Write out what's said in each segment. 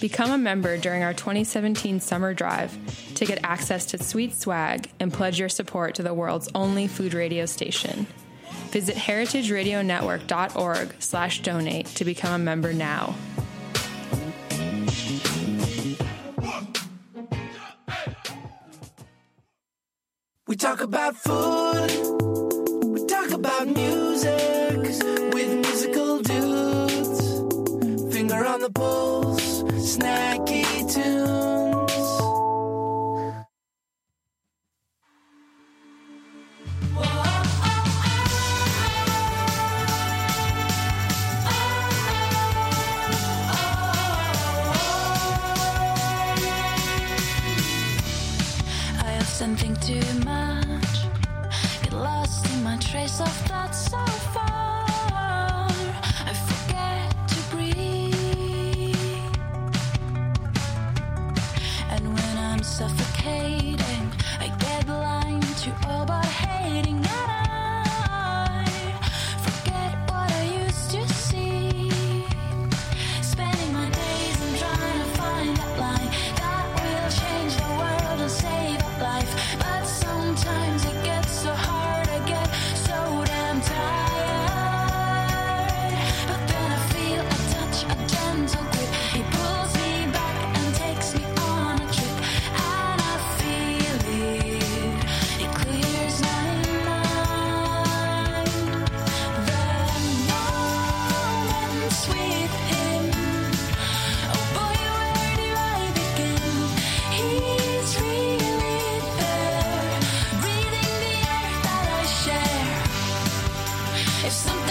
Become a member during our 2017 summer drive to get access to sweet swag and pledge your support to the world's only food radio station. Visit heritageradionetwork.org slash donate to become a member now. We talk about food. We talk about music snacky tunes. If something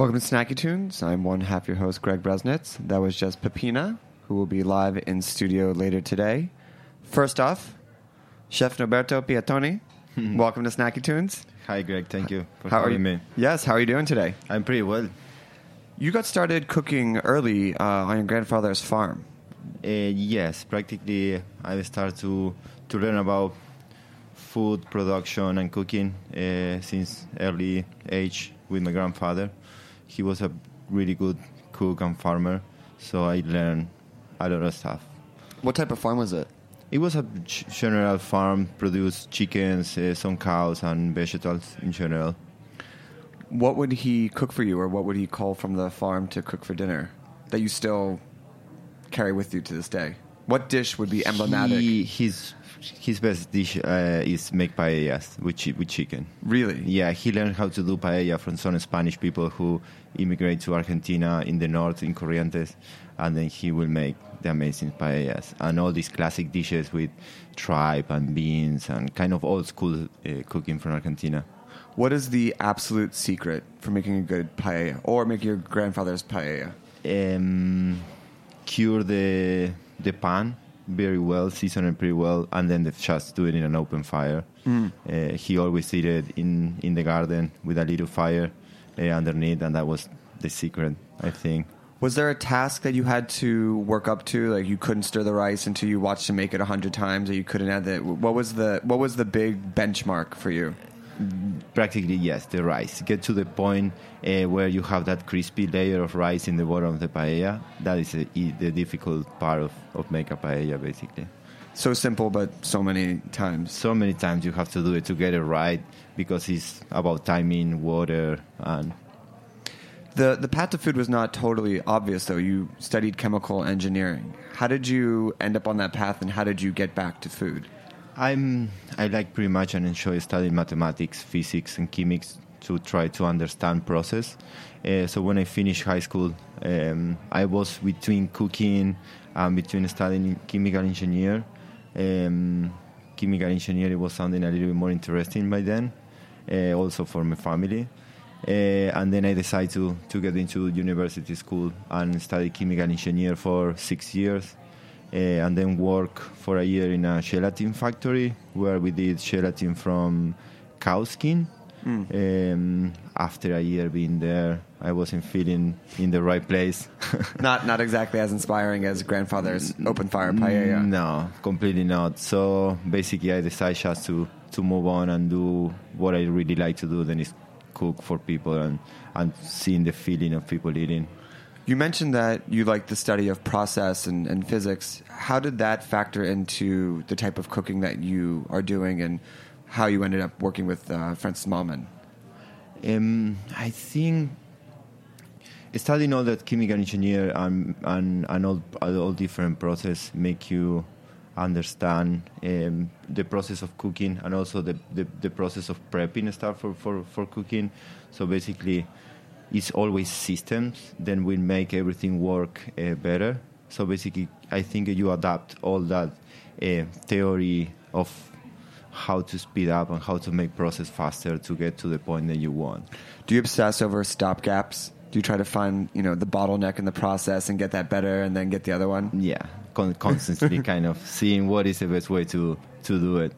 Welcome to Snacky Tunes. I'm one half your host, Greg Bresnitz. That was just Peppina, who will be live in studio later today. First off, Chef Norberto Piattoni. Welcome to Snacky Tunes. Hi, Greg. Thank you for How are you? having me. Yes, how are you doing today? I'm pretty well. You got started cooking early uh, on your grandfather's farm. Uh, yes, practically I started to to learn about food production and cooking uh, since early age with my grandfather. He was a really good cook and farmer, so I learned a lot of stuff. What type of farm was it? It was a general farm, produced chickens, uh, some cows, and vegetables in general. What would he cook for you, or what would he call from the farm to cook for dinner that you still carry with you to this day? What dish would be emblematic? He, his his best dish uh, is make paellas with chi- with chicken. really? Yeah, he learned how to do paella from some Spanish people who immigrate to Argentina in the north in Corrientes, and then he will make the amazing paellas and all these classic dishes with tripe and beans and kind of old school uh, cooking from Argentina. What is the absolute secret for making a good paella, or make your grandfather's paella? Um, cure the the pan very well, season it pretty well, and then the just do it in an open fire. Uh, he always did it in in the garden with a little fire underneath, and that was the secret, I think. Was there a task that you had to work up to? Like you couldn't stir the rice until you watched him make it a hundred times, or you couldn't add the. What was the What was the big benchmark for you? Practically, yes, the rice. Get to the point uh, where you have that crispy layer of rice in the bottom of the paella. That is the, the difficult part of, of make a paella, basically. So simple, but so many times. so many times you have to do it to get it right because it's about timing, water, and The the path to food was not totally obvious, though. You studied chemical engineering. How did you end up on that path, and how did you get back to food? I'm I like pretty much and enjoy studying mathematics, physics, and chemics to try to understand process. Uh, so when I finished high school, um, I was between cooking and between studying chemical engineer. Um, chemical engineering was something a little bit more interesting by then, uh, also for my family. Uh, and then I decided to, to get into university school and study chemical engineer for six years. Uh, and then work for a year in a gelatin factory where we did gelatin from cow skin. Um, after a year being there, I wasn't feeling in the right place. Not not exactly as inspiring as grandfather's open fire paella. No, completely not. So basically, I decided just to, to move on and do what I really like to do. Then is cook for people and and seeing the feeling of people eating. You mentioned that you like the study of process and, and physics. How did that factor into the type of cooking that you are doing and how you ended up working with uh, Francis Mallmann? Um, I think studying all that chemical engineer and and, and all, all different process make you understand um, the process of cooking and also the, the, the process of prepping stuff for, for, for cooking. So basically, it's always systems. Then we make everything work uh, better. So basically, I think you adapt all that uh, theory of how to speed up and how to make process faster to get to the point that you want. Do you obsess over stop gaps? Do you try to find you know the bottleneck in the process and get that better, and then get the other one? Yeah, con- constantly kind of seeing what is the best way to to do it.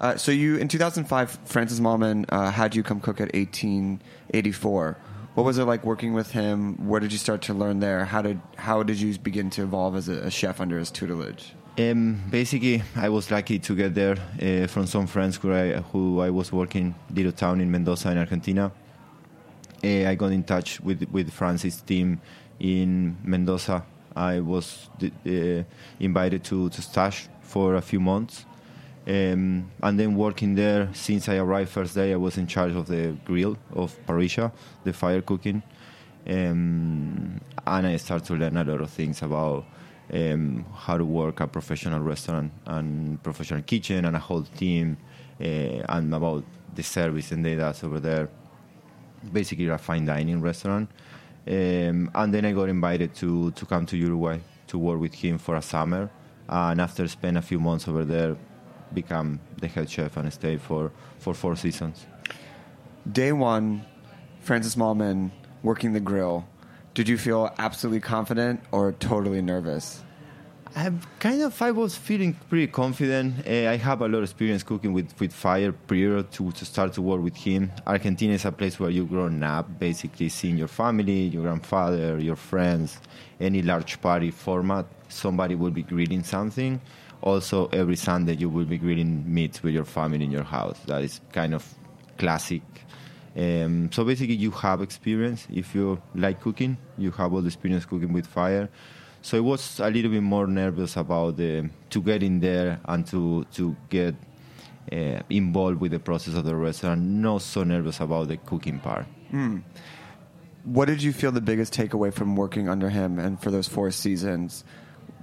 Uh, so you in 2005, Francis Mallmann uh, had you come cook at 1884. What was it like working with him? Where did you start to learn there? How did how did you begin to evolve as a, a chef under his tutelage? Um, basically, I was lucky to get there uh, from some friends who I, who I was working little town in Mendoza in Argentina. Uh, I got in touch with with Francis' team in Mendoza. I was uh, invited to to stash for a few months, um, and then working there since I arrived first day. I was in charge of the grill of parrilla, the fire cooking, um, and I started to learn a lot of things about um, how to work a professional restaurant and professional kitchen and a whole team, uh, and about the service and data over there. Basically, a fine dining restaurant. Um, and then I got invited to, to come to Uruguay to work with him for a summer. And after spend a few months over there, become the head chef and stay for, for four seasons. Day one, Francis Mallmann working the grill, did you feel absolutely confident or totally nervous? I'm kind of. I was feeling pretty confident. Uh, I have a lot of experience cooking with, with fire prior to, to start to work with him. Argentina is a place where you grown up, basically seeing your family, your grandfather, your friends, any large party format. Somebody will be grilling something. Also, every Sunday you will be grilling meat with your family in your house. That is kind of classic. Um, so basically, you have experience. If you like cooking, you have all the experience cooking with fire. So I was a little bit more nervous about the, to get in there and to to get uh, involved with the process of the restaurant. Not so nervous about the cooking part. What did you feel the biggest takeaway from working under him and for those four seasons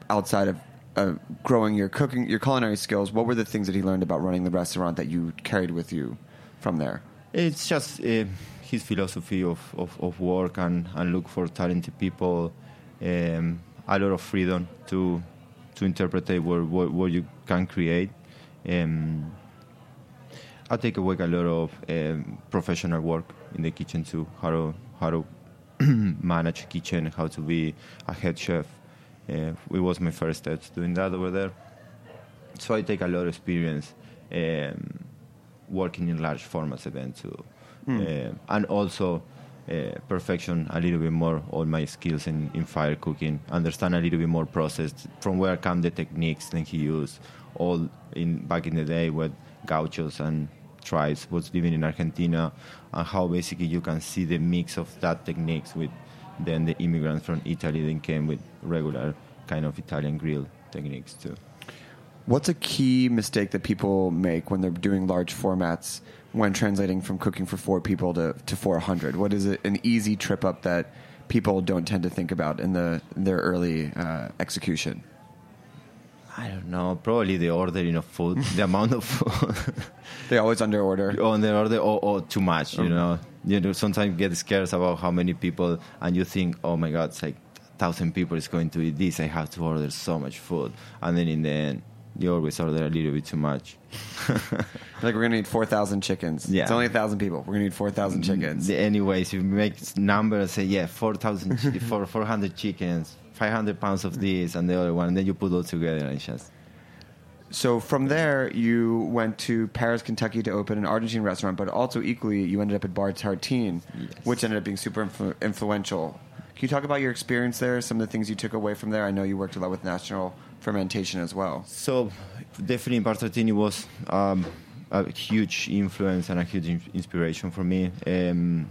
outside of uh, growing your cooking, your culinary skills? What were the things that he learned about running the restaurant that you carried with you from there? It's just uh, his philosophy of, of, of work and, and look for talented people. Um, a lot of freedom to to interpret what, what, what you can create. Um, I take away a lot of um, professional work in the kitchen too. How to how to manage a kitchen, how to be a head chef. Uh, it was my first steps doing that over there. So I take a lot of experience um, working in large formats again too, uh, and also uh, perfection a little bit more all my skills in, in fire cooking. Understand a little bit more process from where come the techniques that he used. All in back in the day with gauchos and tribes was living in Argentina, and how basically you can see the mix of that techniques with then the immigrants from Italy then came with regular kind of Italian grill techniques too. What's a key mistake that people make when they're doing large formats when translating from cooking for four people to, to 400? What is it, an easy trip up that people don't tend to think about in the in their early uh, execution? I don't know, probably the ordering of food, the amount of food. They always under order. on the order or, or too much you know you know sometimes you get scared about how many people and you think oh my god it's like thousand people is going to eat this i have to order so much food and then in the end you always order a little bit too much Like we're gonna need four thousand chickens. Yeah. It's only a thousand people. We're gonna need four thousand mm, chickens. The- anyways you make numbers say yeah four thousand for four hundred chickens 500 pounds of this and the other one and then you put all together and it's just So from there, you went to Paris, Kentucky to open an Argentine restaurant, but also equally, you ended up at Bar Tartine, which ended up being super influ- influential. Can you talk about your experience there? Some of the things you took away from there. I know you worked a lot with national fermentation as well. So definitely Bar Tartine was um, a huge influence and a huge in- inspiration for me um,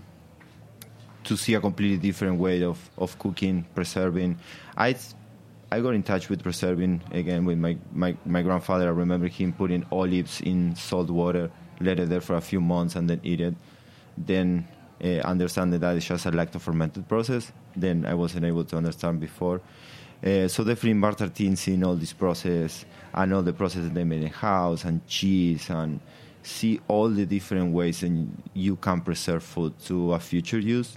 to see a completely different way of, of cooking, preserving. I I got in touch with preserving again with my, my, my grandfather. I remember him putting olives in salt water, let it there for a few months, and then eat it. Then uh, understand that that is just a lacto fermented process. Then I wasn't able to understand before. Uh, so definitely in Bar Tartine, seeing all this process and all the process that they made in house and cheese and see all the different ways and you can preserve food to a future use.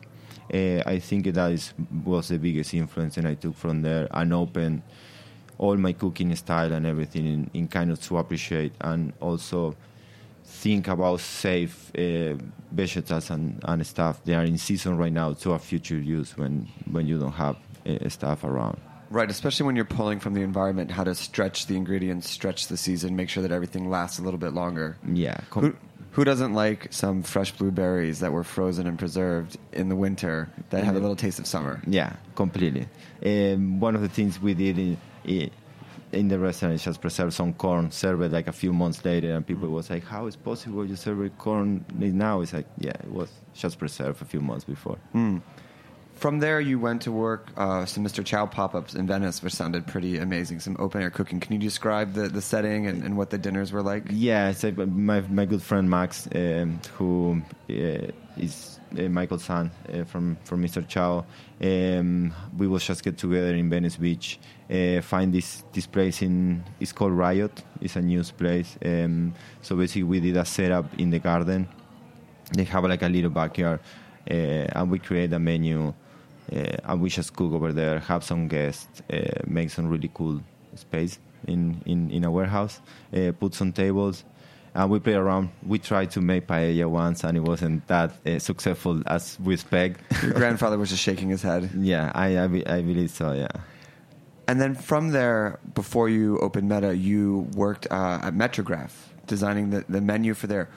Uh, I think that is was the biggest influence and I took from there and opened all my cooking style and everything in, in kind of to appreciate and also think about safe uh, vegetables and, and stuff. They are in season right now to a future use when, when you don't have uh, stuff around. Right, especially when you're pulling from the environment, how to stretch the ingredients, stretch the season, make sure that everything lasts a little bit longer. Yeah. Who, who doesn't like some fresh blueberries that were frozen and preserved in the winter that have a little taste of summer? Yeah, completely. Um, one of the things we did in, i- in the restaurant is just preserve some corn, serve it like a few months later, and people was like, "How is possible you serve corn now?" It's like, yeah, it was just preserved a few months before. From there, you went to work uh, some Mr. Chow pop ups in Venice, which sounded pretty amazing. Some open air cooking. Can you describe the, the setting and, and what the dinners were like? Yeah, it's like my my good friend Max, um, who uh, is uh, Michael's son uh, from from Mr. Chow. Um, we will just get together in Venice Beach, uh, find this this place in. It's called Riot. It's a news place. Um, so basically, we did a setup in the garden. They have like a little backyard, uh, and we create a menu. Uh, and we just cook over there, have some guests, uh, make some really cool space in, in, in a warehouse, uh, put some tables, and we play around. We tried to make paella once, and it wasn't that uh, successful as we expect. Your grandfather was just shaking his head. yeah, I, I, be- I believe so. Yeah. And then from there, before you opened Mettā, you worked uh, at Metrograph, designing the, the menu for there.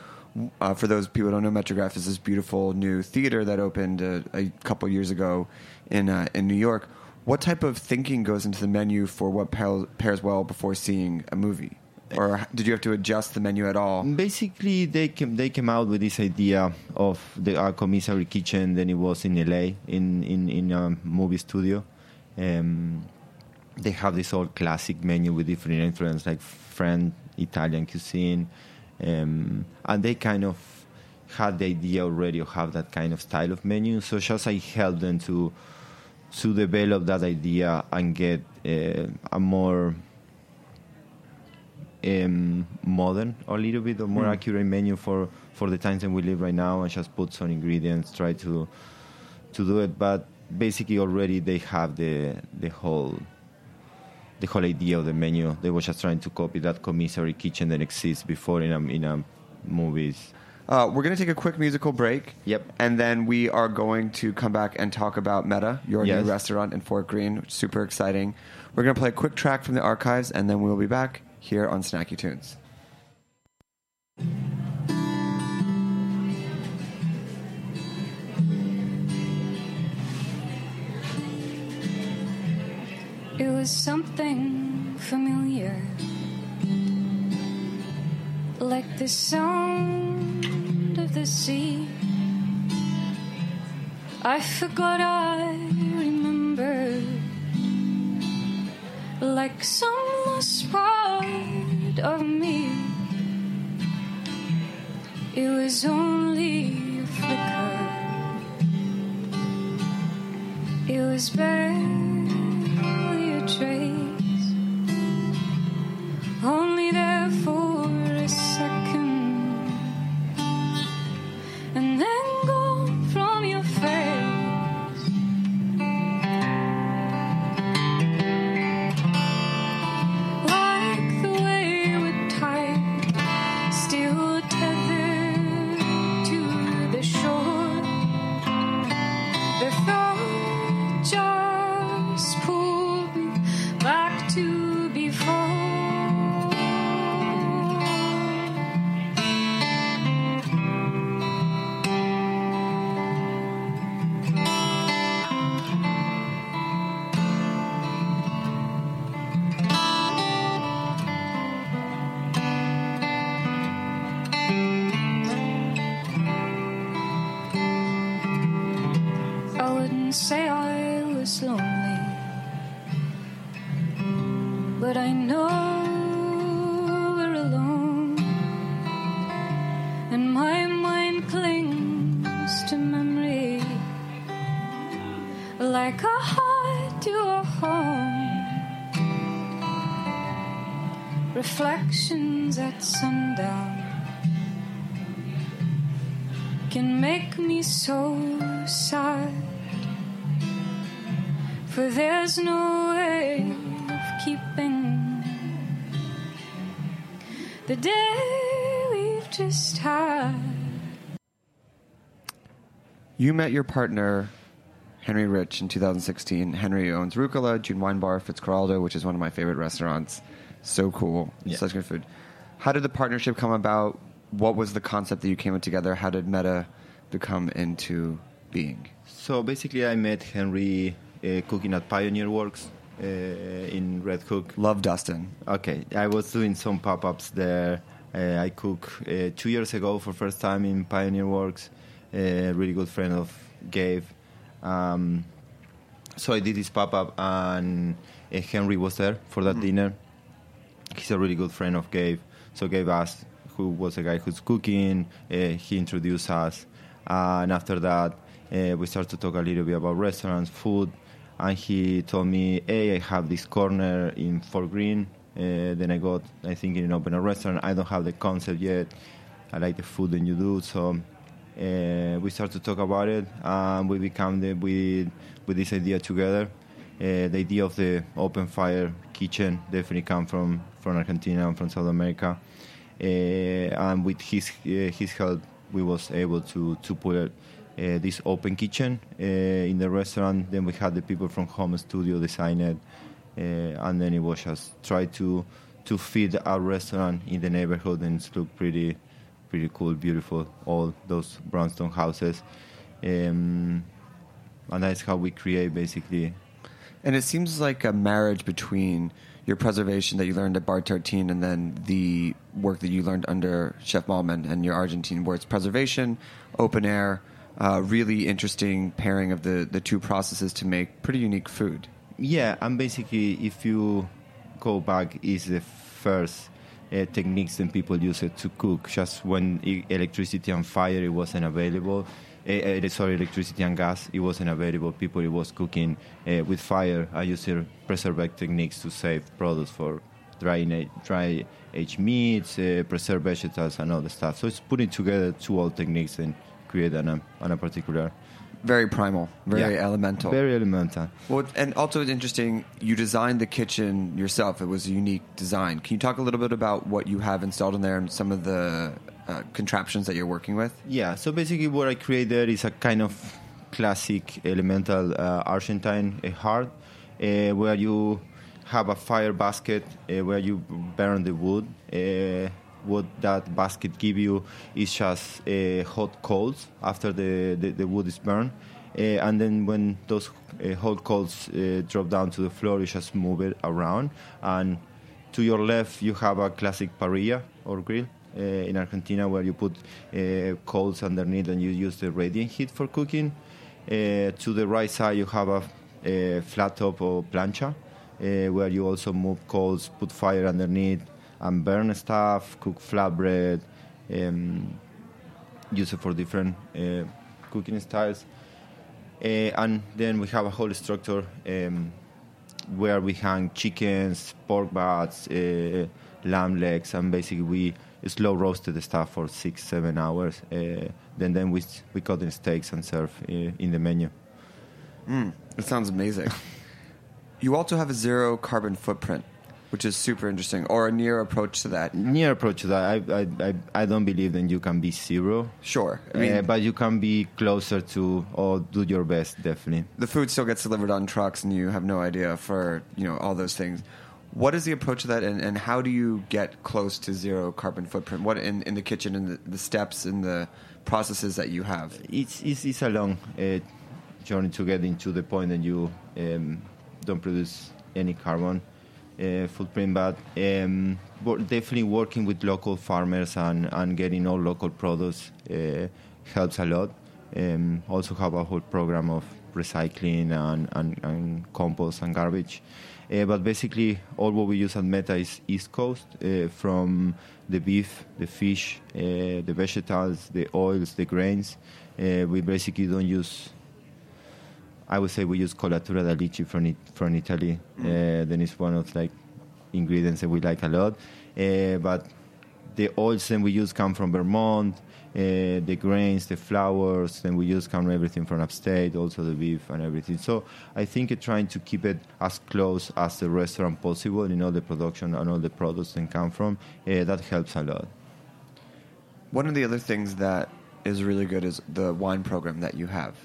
Uh, for those people who don't know, Metrograph is this beautiful new theater that opened uh, a couple years ago in uh, in New York. What type of thinking goes into the menu for what pair, pairs well before seeing a movie? Or did you have to adjust the menu at all? Basically, they came they came out with this idea of the commissary kitchen. Then it was in LA in in in a movie studio. Um, they have this old classic menu with different influences like French, Italian cuisine, um, and they kind of had the idea already of have that kind of style of menu. So just I helped them to to develop that idea and get uh, a more um, modern or a little bit of more Mm. accurate menu for, for the times that we live right now and just put some ingredients, try to to do it. But basically already they have the the whole the whole idea of the menu. They were just trying to copy that commissary kitchen that exists before in a in a movies. Uh, we're going to take a quick musical break. Yep. And then we are going to come back and talk about Mettā, your Yes. new restaurant in Fort Greene. which is Super exciting. We're going to play a quick track from the archives, and then we'll be back here on Snacky Tunes. Was something familiar, like the sound of the sea. I forgot I remembered, like some lost part of me. It was only a flicker. It was barely but I know we're alone, and my mind clings to memory like a heart to a home. Reflections at sundown can make me so sad. For there's no we've just had. You met your partner, Henry Rich, in 2016. Henry owns Rucola, June Wine Bar, Fitzcarraldo, which is one of my favorite restaurants. So cool. Yeah. Such good food. How did the partnership come about? What was the concept that you came up together? How did Mettā become into being? So basically, I met Henry uh, cooking at Pioneer Works uh, in Red Hook. Love Dustin. Okay, I was doing some pop-ups there. Uh, I cook uh, two years ago for first time in Pioneer Works. A really good friend of Gabe. Um, so I did this pop-up, and uh, Henry was there for that dinner. He's a really good friend of Gabe. So Gabe asked who was the guy who's cooking. Uh, he introduced us, uh, and after that, uh, we started to talk a little bit about restaurants, food, and he told me, "Hey, I have this corner in Fort Greene." Uh, then I got, I think, in an open a restaurant. I don't have the concept yet. I like the food that you do, so uh, we start to talk about it, and we become the, with with this idea together. Uh, the idea of the open fire kitchen definitely come from from Argentina and from South America. uh, and with his uh, his help, we was able to to put uh, this open kitchen in the restaurant. Then we had the people from home studio design it, and then it was just try to to feed our restaurant in the neighborhood, and it's looked pretty pretty cool, beautiful. All those brownstone houses, um, and that's how we create basically. And it seems like a marriage between your preservation that you learned at Bar Tartine and then the work that you learned under Chef Mallmann and your Argentine, it's preservation, open air, uh, really interesting pairing of the, the two processes to make pretty unique food. Yeah, and basically, if you go back, is the first uh, techniques that people use it to cook. Just when electricity and fire it wasn't available. Uh, sorry, electricity and gas it wasn't available. People it was cooking uh, with fire. I used preserve techniques to save products for dry dry aged meats, uh, preserve vegetables, and all the stuff. So it's putting together two old techniques and create an, an a particular. Very primal, very Yeah. elemental. Very elemental. Well, and also it's interesting, you designed the kitchen yourself. It was a unique design. Can you talk a little bit about what you have installed in there and some of the uh, contraptions that you're working with? Yeah, so basically what I created is a kind of classic elemental uh, Argentine uh, hearth uh, where you have a fire basket uh, where you burn the wood. What that basket give you is just uh, hot coals after the, the, the wood is burned. Uh, and then when those uh, hot coals uh, drop down to the floor, you just move it around. And to your left, you have a classic parrilla or grill uh, in Argentina where you put uh, coals underneath and you use the radiant heat for cooking. To the right side, you have a, a flat top or plancha where you also move coals, put fire underneath, and burn stuff, cook flatbread, um, use it for different uh, cooking styles. Uh, and then we have a whole structure um, where we hang chickens, pork butts, uh, lamb legs, and basically we slow roasted the stuff for six, seven hours. Uh, then then we we cut in steaks and serve uh, in the menu. It sounds amazing. you also have a zero carbon footprint, which is super interesting, or a near approach to that. Near approach to that, I I, I, I don't believe that you can be zero. Sure. I mean, uh, but you can be closer to or do your best, definitely. the food still gets delivered on trucks, and you have no idea for you know all those things. What is the approach to that, and, and how do you get close to zero carbon footprint? What in, in the kitchen and the, the steps and the processes that you have? It's it's, it's a long uh, journey to get into the point that you um, don't produce any carbon uh, footprint, but um, definitely working with local farmers and, and getting all local products uh, helps a lot. Um, also have a whole program of recycling and, and, and compost and garbage. Uh, but basically, all what we use at Mettā is East Coast, uh, from the beef, the fish, uh, the vegetables, the oils, the grains. We basically don't use. I would say we use colatura d'alici from it, from Italy. Uh, then it's one of like ingredients that we like a lot. Uh, but the oils that we use come from Vermont. Uh, the grains, the flowers, then we use come everything from upstate, also the beef and everything. So I think uh, trying to keep it as close as the restaurant possible in all the production and all the products that come from, uh, that helps a lot. One of the other things that is really good is the wine program that you have.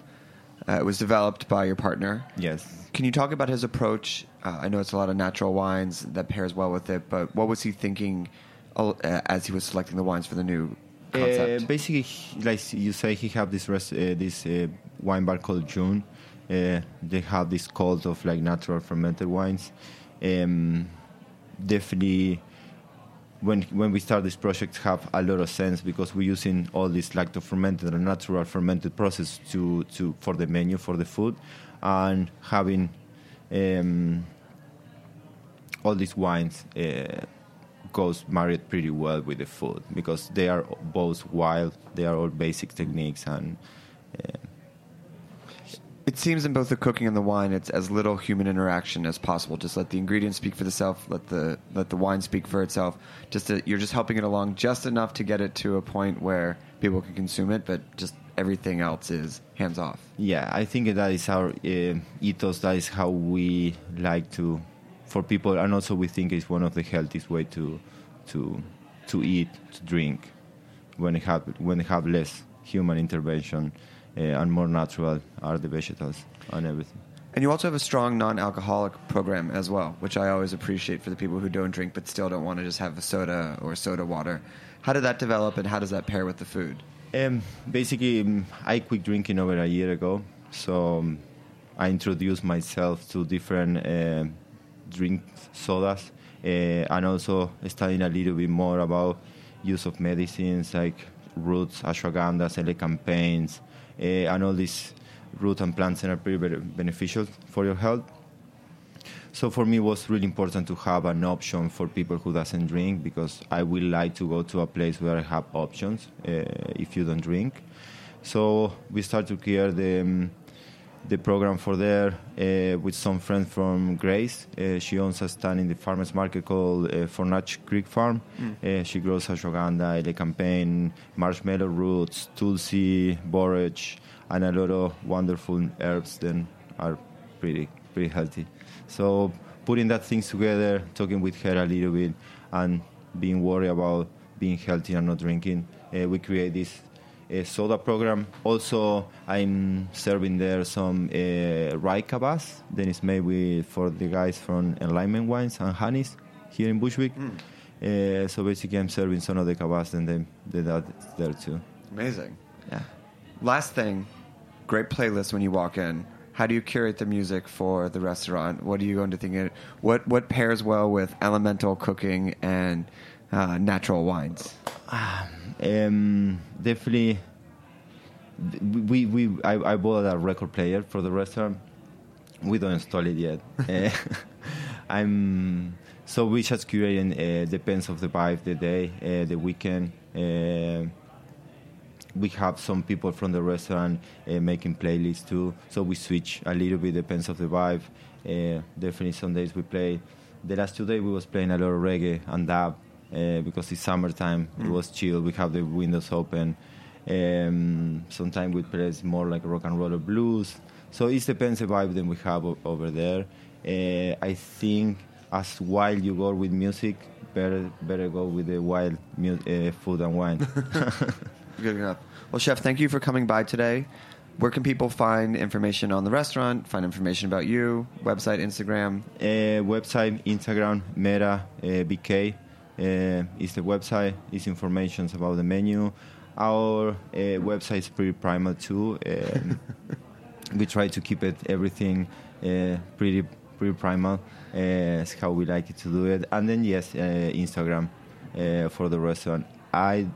Uh, it was developed by your partner. Yes. Can you talk about his approach? Uh, I know it's a lot of natural wines that pairs well with it, but what was he thinking uh, as he was selecting the wines for the new concept? Uh, basically, he- like you say, he have this uh, this uh, wine bar called June. Uh, they have this cult of like natural fermented wines. Um, definitely, when when we start this project, have a lot of sense because we're using all this lacto fermented and natural fermented process to to for the menu for the food, and having. Um, all these wines uh, goes married pretty well with the food because they are both wild, they are all basic techniques, and It seems in both the cooking and the wine, it's as little human interaction as possible. Just let the ingredients speak for themselves. Let the let the wine speak for itself. Just to, you're just helping it along just enough to get it to a point where people can consume it, but just everything else is hands off. yeah, I think that is our uh, ethos. That is how we like to for people, and also we think it's one of the healthiest way to to to eat, to drink, when they have when they have less human intervention and more natural are the vegetables and everything. And you also have a strong non-alcoholic program as well, which I always appreciate for the people who don't drink but still don't want to just have a soda or soda water. How did that develop, and how does that pair with the food? Um, basically, um, I quit drinking over a year ago, so um, I introduced myself to different uh, drink sodas, uh, and also studying a little bit more about use of medicines like roots, ashwagandhas, elecampanes, and all these root and plants are pretty beneficial for your health. So for me, it was really important to have an option for people who doesn't drink because I would like to go to a place where I have options uh, if you don't drink. So we started to create the um, the program for there uh, with some friends from Grace. Uh, she owns a stand in the farmers market called uh, Fornach Creek Farm. Uh, she grows ashwagandha, elecampane, marshmallow roots, tulsi, borage, and a lot of wonderful herbs. Then are pretty pretty healthy. So putting that things together, talking with her a little bit, and being worried about being healthy and not drinking, uh, we create this soda program. Also, I'm serving there some uh, rye kvass. Then it's made with for the guys from Enlightenment Wines and Honeys here in Bushwick. Uh, so basically, I'm serving some of the kvass, and then that there too. Amazing. Yeah. Last thing, great playlist when you walk in. How do you curate the music for the restaurant? What do you go into thinking? What what pairs well with elemental cooking and uh, natural wines? Um, definitely, we we I, I bought a record player for the restaurant. We don't install it yet. Uh, I'm so we just curating uh, depends of the vibe, the day, uh, the weekend. We have some people from the restaurant uh, making playlists too, so we switch a little bit depends of the vibe. Uh, definitely, some days we play. The last two days we was playing a lot of reggae and dub uh, because it's summertime. It was chill. We have the windows open. Um, sometimes we play more like rock and roll or blues. So it depends the vibe that we have o- over there. Uh, I think as wild you go with music, better better go with the wild mu- uh, food and wine. Good enough. Well, chef, thank you for coming by today. Where can people find information on the restaurant? Find information about you? Website, Instagram. uh, website, Instagram, Mettā, uh, BK is the website. Is information about the menu. Our uh, website is pretty primal too. Um, we try to keep it everything uh, pretty pretty primal. Uh, it's how we like it to do it. And then yes, uh, Instagram uh, for the restaurant. I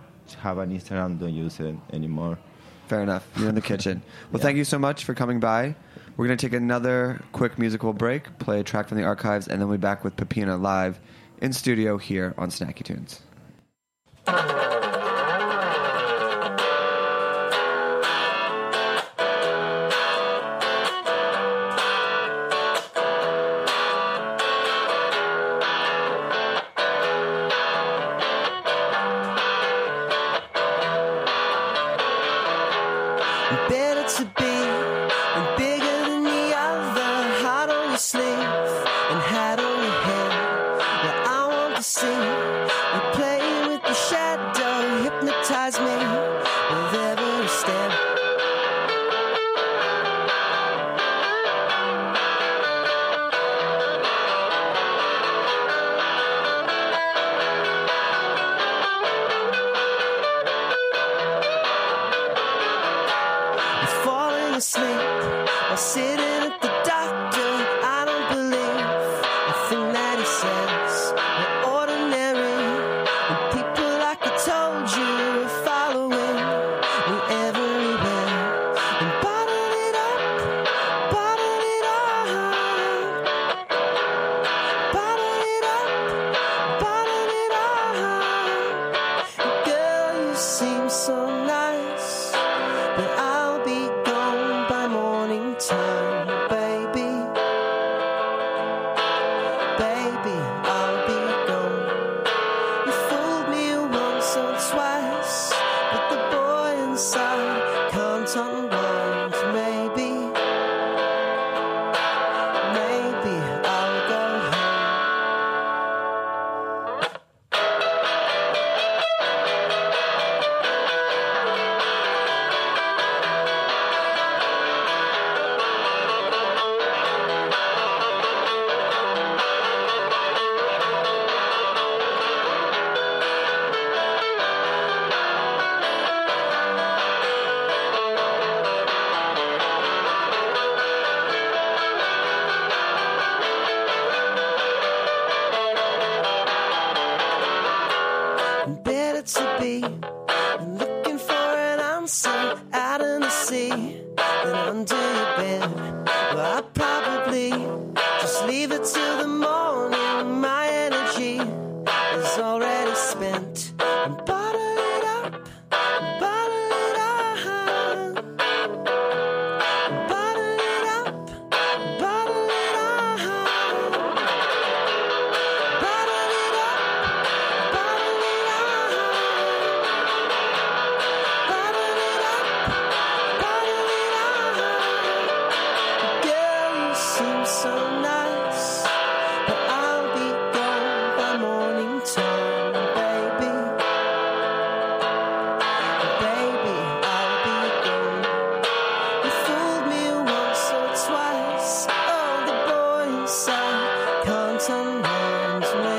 have an Instagram, don't use it anymore. Fair enough. You're in the kitchen. Well, Yeah. thank you so much for coming by. We're going to take another quick musical break, play a track from the archives, and then we'll be back with Peppina live in studio here on Snacky Tunes. Inside can't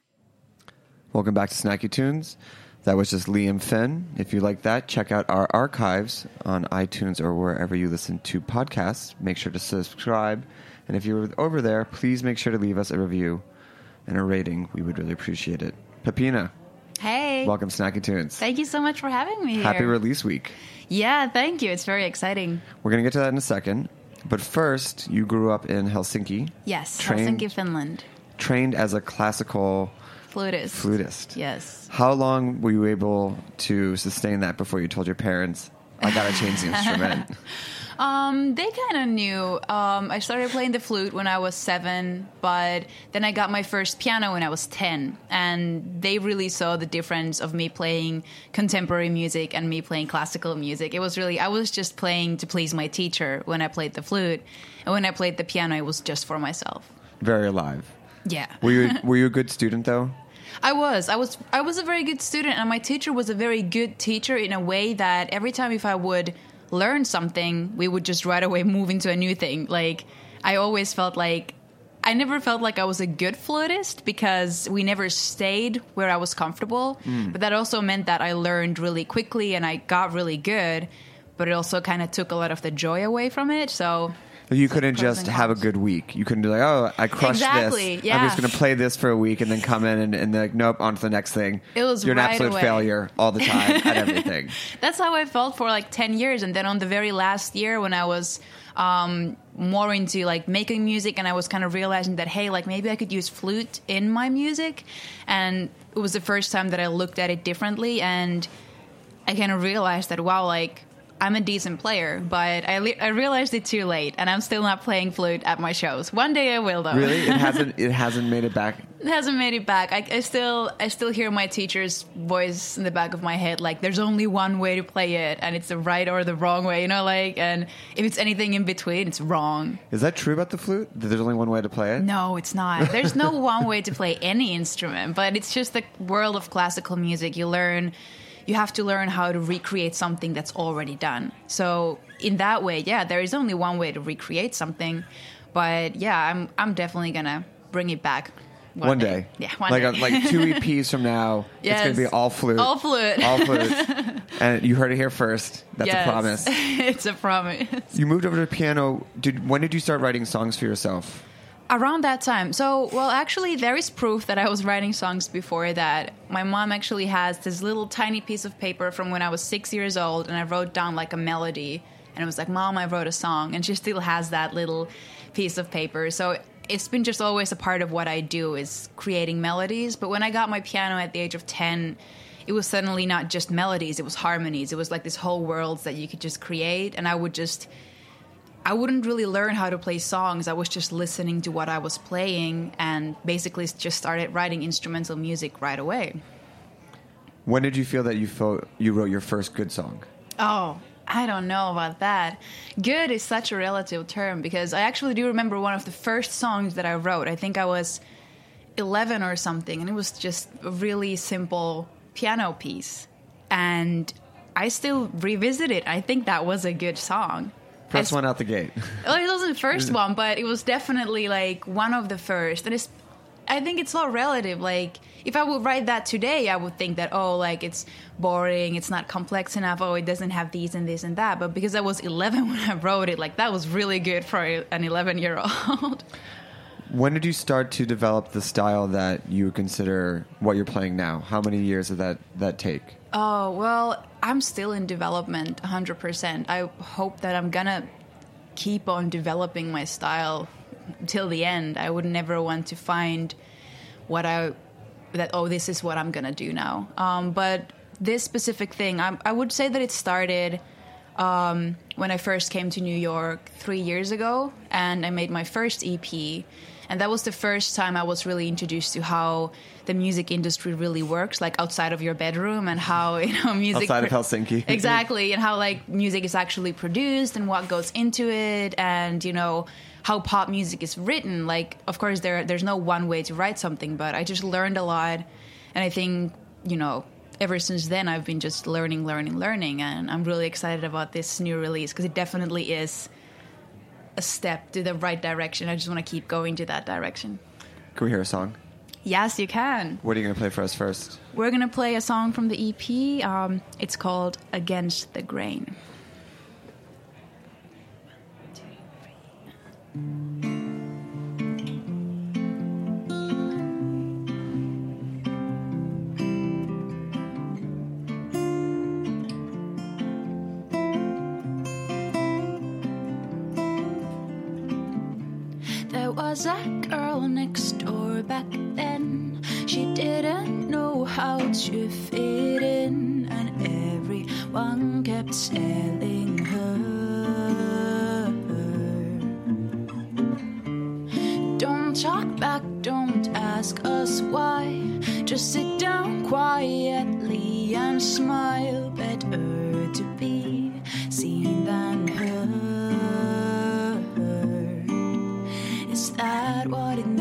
Welcome back to Snacky Tunes. That was just Liam Finn. If you like that, check out our archives on iTunes or wherever you listen to podcasts. Make sure to subscribe. And if you're over there, please make sure to leave us a review and a rating. We would really appreciate it. Peppina, Hey. welcome to Snacky Tunes. Thank you so much for having me here. Happy release week. Yeah, thank you. It's very exciting. We're going to get to that in a second. But first, you grew up in Helsinki, Yes, Trained- Helsinki, Finland. trained as a classical Flutist. flutist. Yes. How long were you able to sustain that before you told your parents, I got to change the instrument? Um, they kind of knew. Um, I started playing the flute when I was seven, but then I got my first piano when I was 10. And they really saw the difference of me playing contemporary music and me playing classical music. It was really, I was just playing to please my teacher when I played the flute. And when I played the piano, it was just for myself. Very alive. Yeah. Were you were you a good student though? I was. I was. I was a very good student, and my teacher was a very good teacher in a way that every time if I would learn something, we would just right away move into a new thing. Like I always felt like I never felt like I was a good flutist because we never stayed where I was comfortable. Mm. But that also meant that I learned really quickly and I got really good. But it also kind of took a lot of the joy away from it. So You couldn't just have a good week. You couldn't be like, oh, I crushed Exactly, this. yeah. I'm just going to play this for a week and then come in and, and like, nope, on to the next thing. It was You're an right absolute away. failure all the time at everything. that's how I felt for like 10 years. And then on the very last year when I was um, more into like making music and I was kind of realizing that, hey, like maybe I could use flute in my music. And it was the first time that I looked at it differently. And I kind of realized that, wow, like I'm a decent player, but I, le- I realized it too late. And I'm still not playing flute at my shows. One day I will, though. Really, it hasn't it hasn't made it back. It hasn't made it back. I, I still I still hear my teacher's voice in the back of my head, like there's only one way to play it, and it's the right or the wrong way, you know, like and if it's anything in between, it's wrong. Is that true about the flute? That there's only one way to play it? No, it's not. There's no one way to play any instrument, but it's just the world of classical music. You learn you have to learn how to recreate something that's already done. So in that way, yeah, there is only one way to recreate something. But yeah, I'm I'm definitely gonna bring it back. One day. Yeah, one like day. A, like two EPs from now, it's going to be all flute. All flute. All flute. and you heard it here first. That's Yes. a promise. it's a promise. You moved over to piano. Did when did you start writing songs for yourself? Around that time. So, well, actually, there is proof that I was writing songs before that. My mom actually has this little tiny piece of paper from when I was six years old, and I wrote down like a melody. And it was like, Mom, I wrote a song. And she still has that little piece of paper. So, it's been just always a part of what I do is creating melodies. But when I got my piano at the age of 10, it was suddenly not just melodies, it was harmonies. It was like this whole world that you could just create. And I would just I wouldn't really learn how to play songs. I was just listening to what I was playing and basically just started writing instrumental music right away. When did you feel that you felt you wrote your first good song? Oh, I don't know about that. Good is such a relative term because I actually do remember one of the first songs that I wrote. I think I was 11 or something, and it was just a really simple piano piece. And I still revisit it. I think that was a good song. First I- one out the gate. Well, it wasn't the first one, but it was definitely like one of the first. And it's, I think it's all relative. Like, if I would write that today, I would think that, oh, like it's boring, it's not complex enough, oh, it doesn't have these and this and that. But because I was 11 when I wrote it, like that was really good for an 11 year old. When did you start to develop the style that you consider what you're playing now? How many years did that that take? Oh, well, I'm still in development 100%. I hope that I'm gonna keep on developing my style till the end. I would never want to find what I that oh this is what I'm gonna do now. Um, but this specific thing, I, I would say that it started um, when I first came to New York three years ago, and I made my first EP. And that was the first time I was really introduced to how the music industry really works, like outside of your bedroom, and how you know music Outside of Helsinki. exactly, and how like music is actually produced and what goes into it, and you know how pop music is written. Like, of course, there there's no one way to write something, but I just learned a lot, and I think you know ever since then I've been just learning, learning, learning, and I'm really excited about this new release because it definitely is a step to the right direction. I just want to keep going to that direction. Can we hear a song? Yes, you can. What are you going to play for us first? We're gonna play a song from the EP. Um, it's called "Against the Grain." Was a girl next door back then. She didn't know how to fit in, and everyone kept telling her. Don't talk back, don't ask us why. Just sit down quietly and smile. Better to be seen than heard. What it means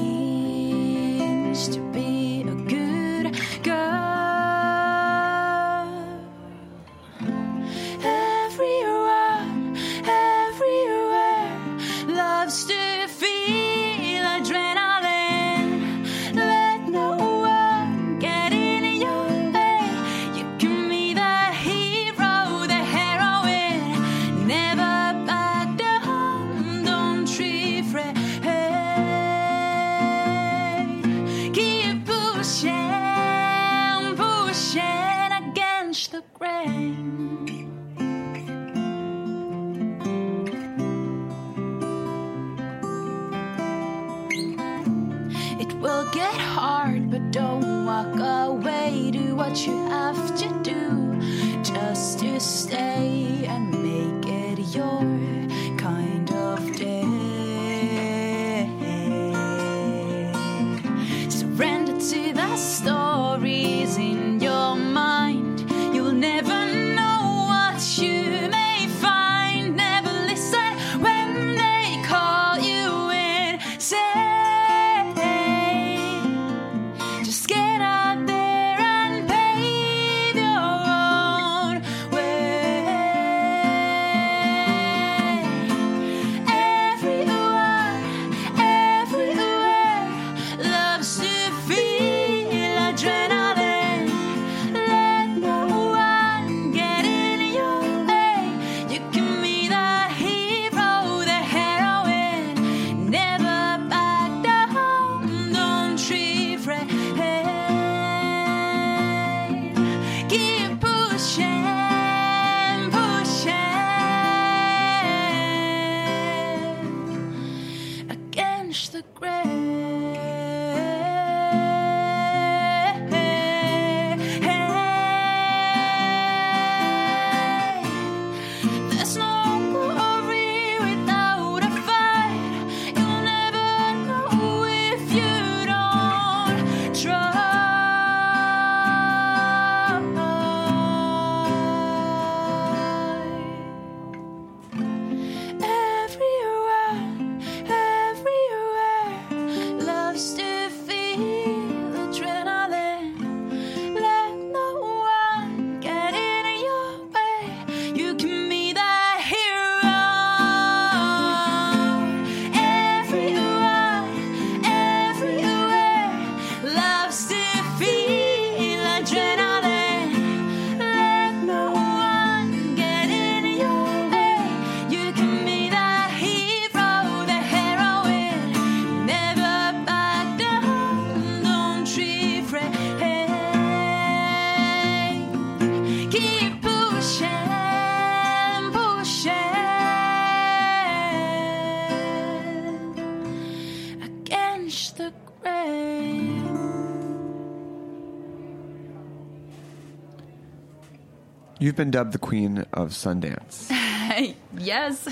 You've been dubbed the queen of Sundance. yes.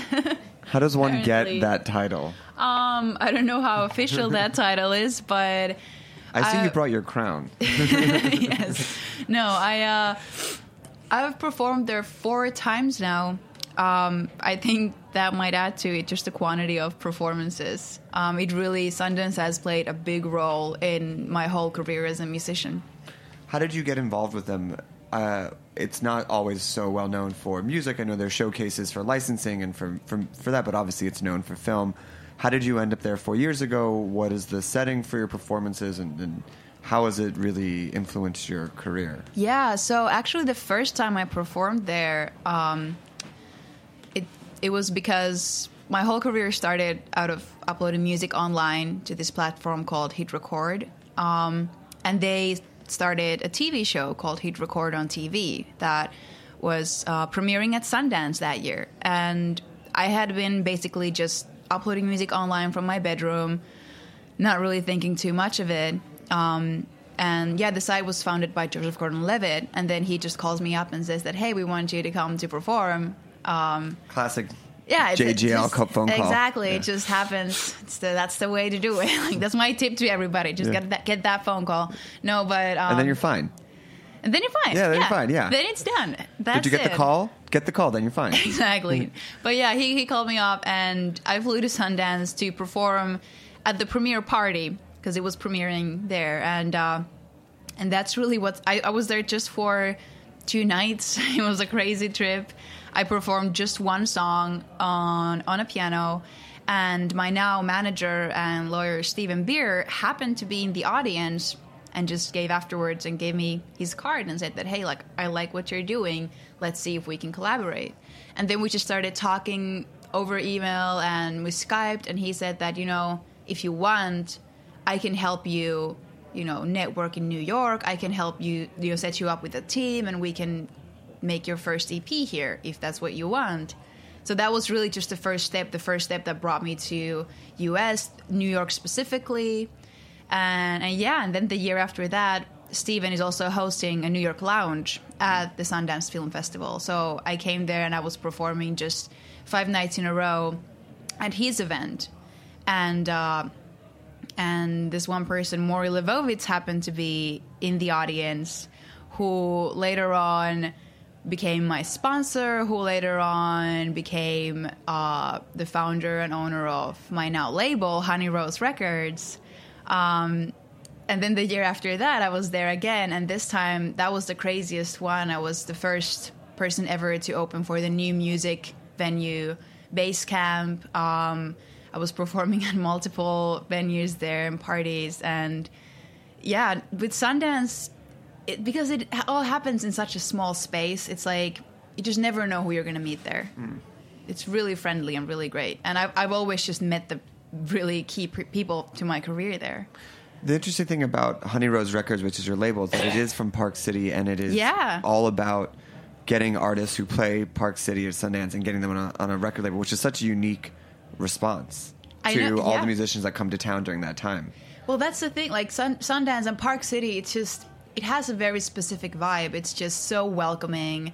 How does one Apparently. get that title? Um, I don't know how official that title is, but I see Uh, you brought your crown. yes. No, I uh, I've performed there four times now. Um, I think that might add to it just the quantity of performances. Um, it really Sundance has played a big role in my whole career as a musician. How did you get involved with them? Uh, it's not always so well known for music. I know there's showcases for licensing and for, for for that, but obviously it's known for film. How did you end up there four years ago? What is the setting for your performances, and, and how has it really influenced your career? Yeah, so actually, the first time I performed there, um, it it was because my whole career started out of uploading music online to this platform called Hit Record, um, and they started a TV show called Hit Record on TV that was uh, premiering at Sundance that year, and I had been basically just uploading music online from my bedroom not really thinking too much of it. Um, and yeah, the site was founded by Joseph Gordon-Levitt, and then he just calls me up and says that, "Hey, we want you to come to perform." Um, Classic. Yeah, it- it JGL just- phone call. Exactly, Yeah. it just happens. It's the, that's the way to do it. like that's my tip to everybody: just Yeah. get that get that phone call. No, but um, and then you're fine. and then you're fine. Yeah, then you're fine, yeah. then it's done. That's Did you get the call? Get the call, then you're fine. exactly. but yeah, he, he called me up and I flew to Sundance to perform at the premiere party because it was premiering there. And uh, and that's really what I, I was there just for two nights. it was a crazy trip. I performed just one song on on a piano. And my now manager and lawyer Stephen Beer happened to be in the audience and just gave afterwards and gave me his card and said that hey like i like what you're doing let's see if we can collaborate and then we just started talking over email and we skyped and he said that you know if you want i can help you you know network in new york i can help you you know set you up with a team and we can make your first ep here if that's what you want so that was really just the first step the first step that brought me to us new york specifically and, and yeah, and then the year after that, Steven is also hosting a New York lounge at the Sundance Film Festival. So I came there and I was performing just five nights in a row at his event. And uh, and this one person, Maury Levovitz, happened to be in the audience, who later on became my sponsor, who later on became uh, the founder and owner of my now label, Honey Rose Records. Um, and then the year after that, I was there again, and this time that was the craziest one. I was the first person ever to open for the new music venue, Basecamp. Um, I was performing at multiple venues there and parties, and yeah, with Sundance, it, because it all happens in such a small space, it's like you just never know who you're going to meet there. Mm. It's really friendly and really great, and I've, I've always just met the really key pre- people to my career there. The interesting thing about Honey Rose Records, which is your label, is that it is from Park City and it is Yeah. all about getting artists who play Park City or Sundance and getting them on a, on a record label, which is such a unique response. To know- all yeah. the musicians that come to town during that time. Well, that's the thing. Like Sun- Sundance and Park City, it's just it has a very specific vibe. It's just so welcoming,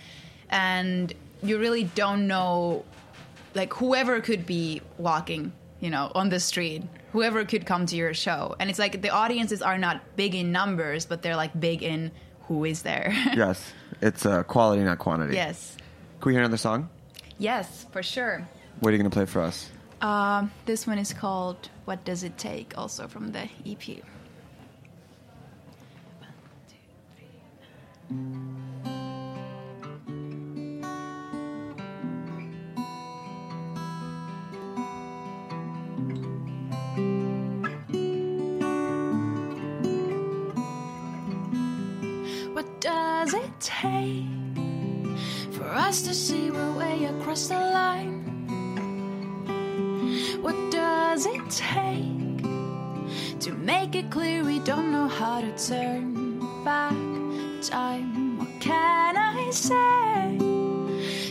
and you really don't know, like whoever could be walking, you know, on the street, whoever could come to your show, and it's like the audiences are not big in numbers, but they're like big in who is there. yes, it's uh, quality, not quantity. yes, Can we hear another song? yes, for sure. What are you going to play for us? Um, this one is called "What Does It Take," also from the EP. What does it take for us to see we're way across the line? What does it take to make it clear we don't know how to turn back time? What can I say?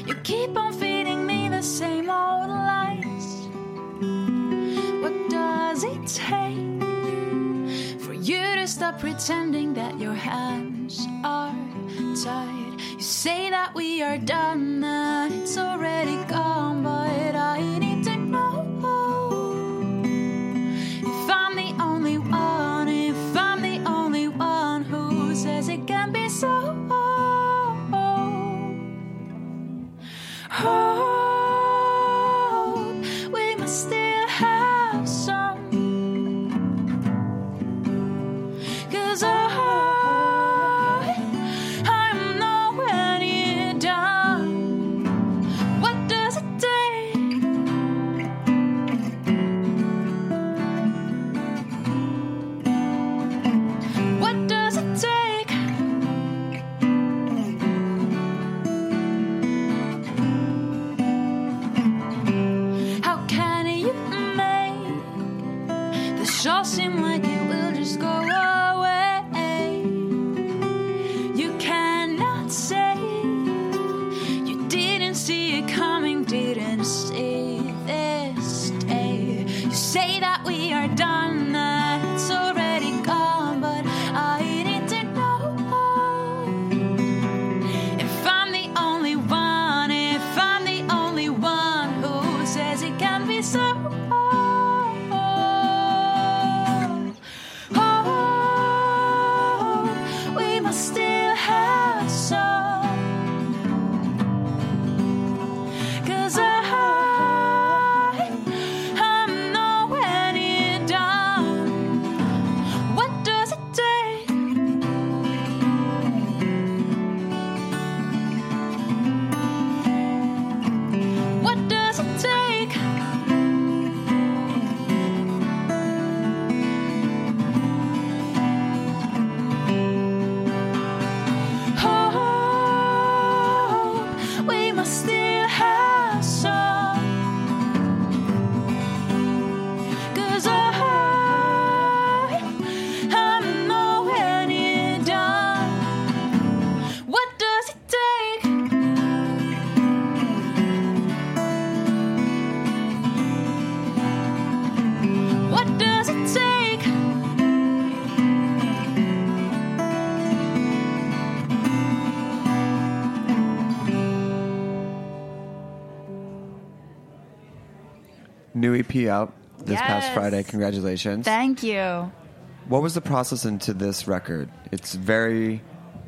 You keep on feeding me the same old lies. What does it take for you to stop pretending that your hands are tied? You say that we are done, that it's already out this past Friday. Congratulations. Thank you. what was the process into this record? It's very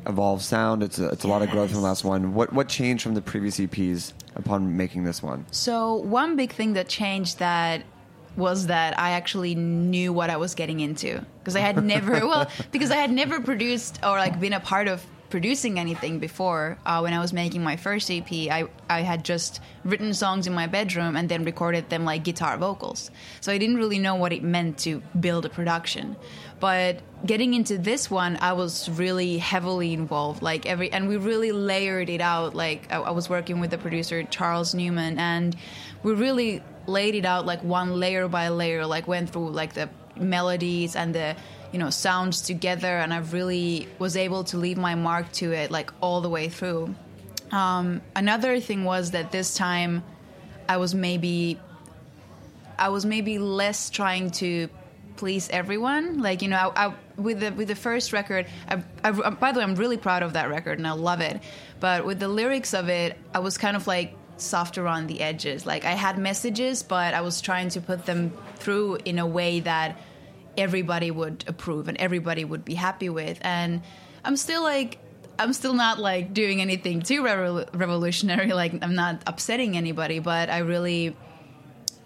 evolved sound. It's a, it's a lot of growth from the last one. What what changed from the previous EPs upon making this one? So one big thing that changed that was that I actually knew what I was getting into because I had never well because I had never produced or like been a part of producing anything before. Uh, when I was making my first EP, I I had just written songs in my bedroom and then recorded them like guitar vocals. So I didn't really know what it meant to build a production. But getting into this one, I was really heavily involved. Like every, and we really layered it out. Like I, I was working with the producer Charles Newman, and we really laid it out like one layer by layer. Like went through like the melodies and the you know sounds together, and I really was able to leave my mark to it like all the way through. Um, another thing was that this time I was maybe I was maybe less trying to please everyone. Like you know, I, I, with the with the first record, I, I, by the way, I'm really proud of that record and I love it. But with the lyrics of it, I was kind of like softer on the edges. Like I had messages, but I was trying to put them through in a way that everybody would approve and everybody would be happy with. And I'm still like. I'm still not like doing anything too revol- revolutionary. Like I'm not upsetting anybody, but I really,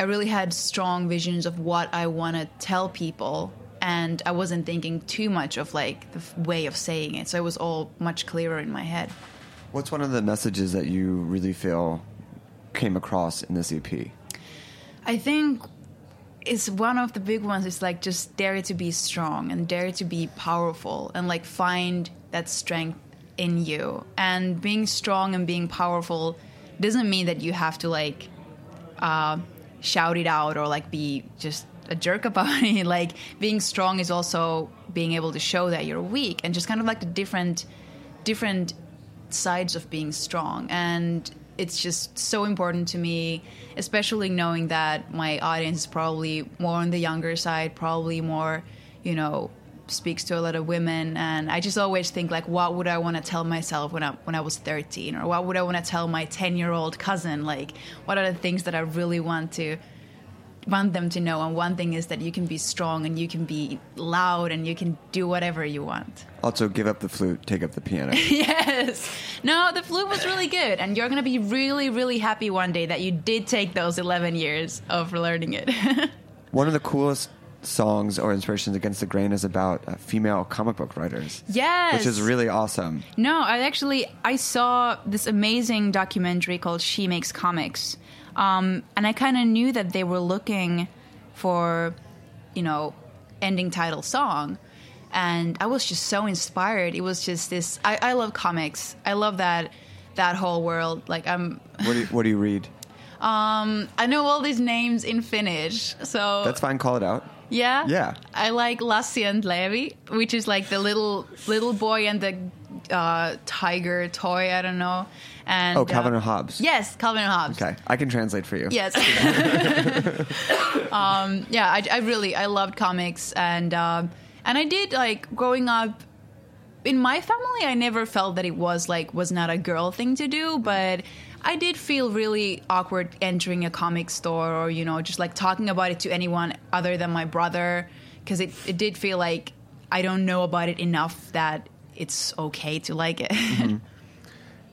I really had strong visions of what I want to tell people, and I wasn't thinking too much of like the f- way of saying it. So it was all much clearer in my head. What's one of the messages that you really feel came across in this EP? I think it's one of the big ones. Is like just dare to be strong and dare to be powerful and like find that strength in you. And being strong and being powerful doesn't mean that you have to like uh, shout it out or like be just a jerk about it. Like being strong is also being able to show that you're weak and just kind of like the different different sides of being strong and it's just so important to me especially knowing that my audience is probably more on the younger side probably more you know speaks to a lot of women. And i just always think like what would i want to tell myself when i when i was 13 or what would i want to tell my 10 year old cousin? Like what are the things that i really want to want them to know and one thing is that you can be strong and you can be loud and you can do whatever you want Also, give up the flute, take up the piano. yes no the flute was really good and you're gonna be really really happy one day that you did take those 11 years of learning it One of the coolest songs or inspirations against the grain is about uh, female comic book writers. yes Which is really awesome. No, I actually I saw this amazing documentary called She Makes Comics, um, and I kind of knew that they were looking for, you know, ending title song, and I was just so inspired. It was just this. I, I love comics. I love that that whole world. Like I'm. What do you, what do you read? Um, I know all these names in Finnish, so That's fine. Call it out. yeah. Yeah. I like Lassi and Leevi, which is like the little little boy and the uh, tiger toy. I don't know. And Oh, Calvin uh, and Hobbes. Yes, Calvin and Hobbes. Okay, I can translate for you. Yes. um, yeah, I, I really I loved comics and um, and I did like growing up. In my family, I never felt that it was like was not a girl thing to do, but I did feel really awkward entering a comic store or you know just like talking about it to anyone other than my brother because it, it did feel like I don't know about it enough that it's okay to like it.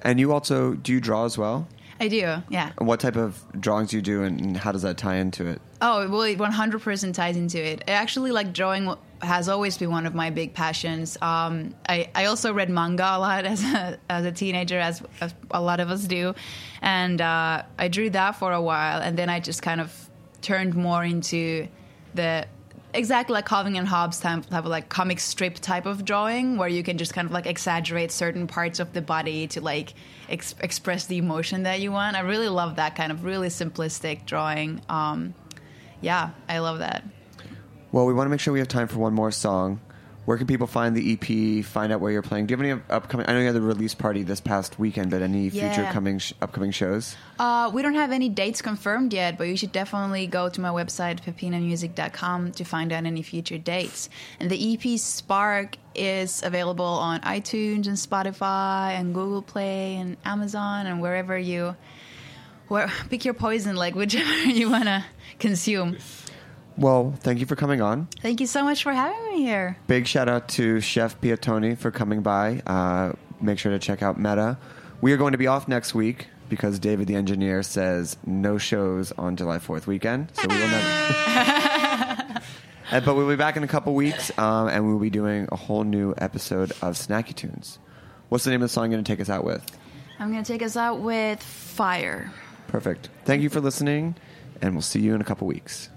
And you also do you draw as well? I do, yeah. And what type of drawings do you do, and, how does that tie into it? Oh, well, it 100% ties into it. I actually, like, drawing has always been one of my big passions. Um, I, I also read manga a lot as a, as a teenager, as, as a lot of us do. And uh, I drew that for a while, and then I just kind of turned more into the exactly like Calvin and Hobbes type, type of like comic strip type of drawing where you can just kind of like exaggerate certain parts of the body to like ex- express the emotion that you want. I really love that kind of really simplistic drawing. Um, yeah, I love that. Well, we want to make sure we have time for one more song. Where can people find the EP? Find out where you're playing. Do you have any upcoming? I know you had the release party this past weekend, but any future Yeah. coming sh- upcoming shows? Uh, we don't have any dates confirmed yet, but you should definitely go to my website, peppinamusic.com, to find out any future dates. And the EP Spark is available on iTunes and Spotify and Google Play and Amazon and wherever you where pick your poison, like whichever you want to consume. Well, thank you for coming on. Thank you so much for having me here. Big shout out to Chef Piattoni for coming by. Uh, make sure to check out Mettā. We are going to be off next week because David the engineer says no shows on July 4th weekend. So we will never. Uh, but we'll be back in a couple weeks um, and we'll be doing a whole new episode of Snacky Tunes. What's the name of the song you're going to take us out with? I'm going to take us out with Fire. Perfect. Thank you for listening, and we'll see you in a couple weeks.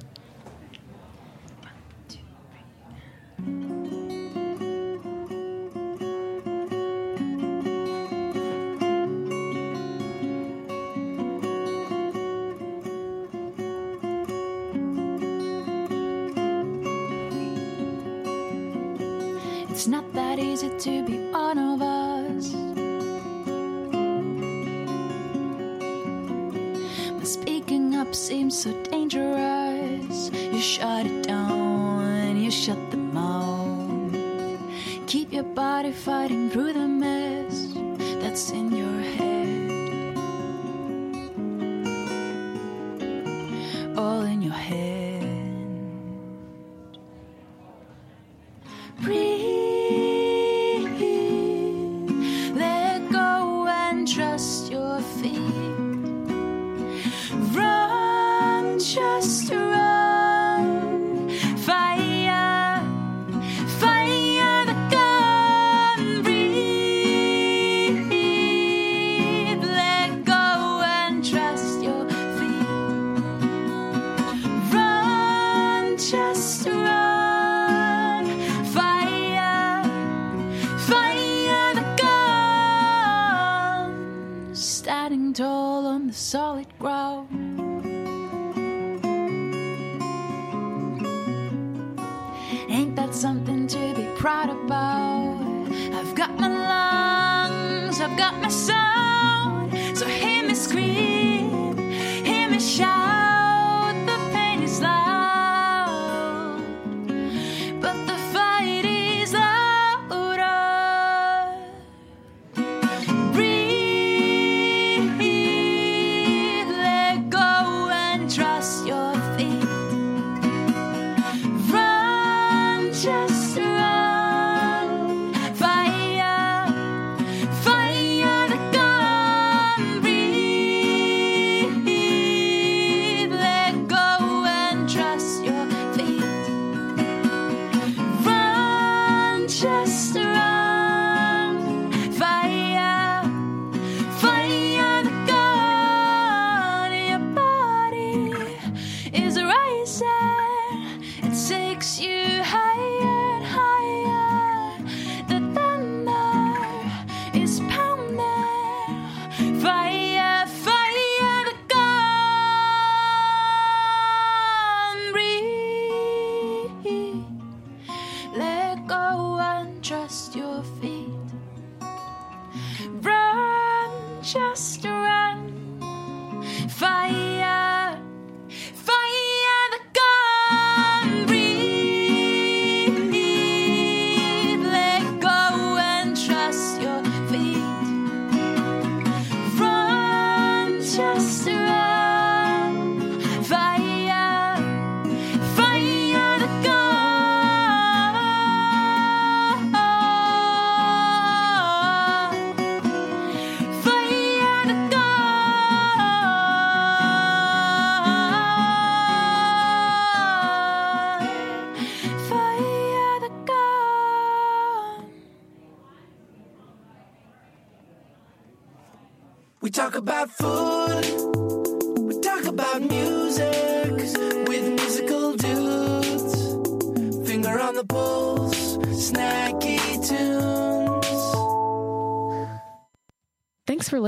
It's not that easy to be one of us. But speaking up seems so dangerous. you shut it down, you shut them Keep your body fighting through the mess that's in your head. All in your head.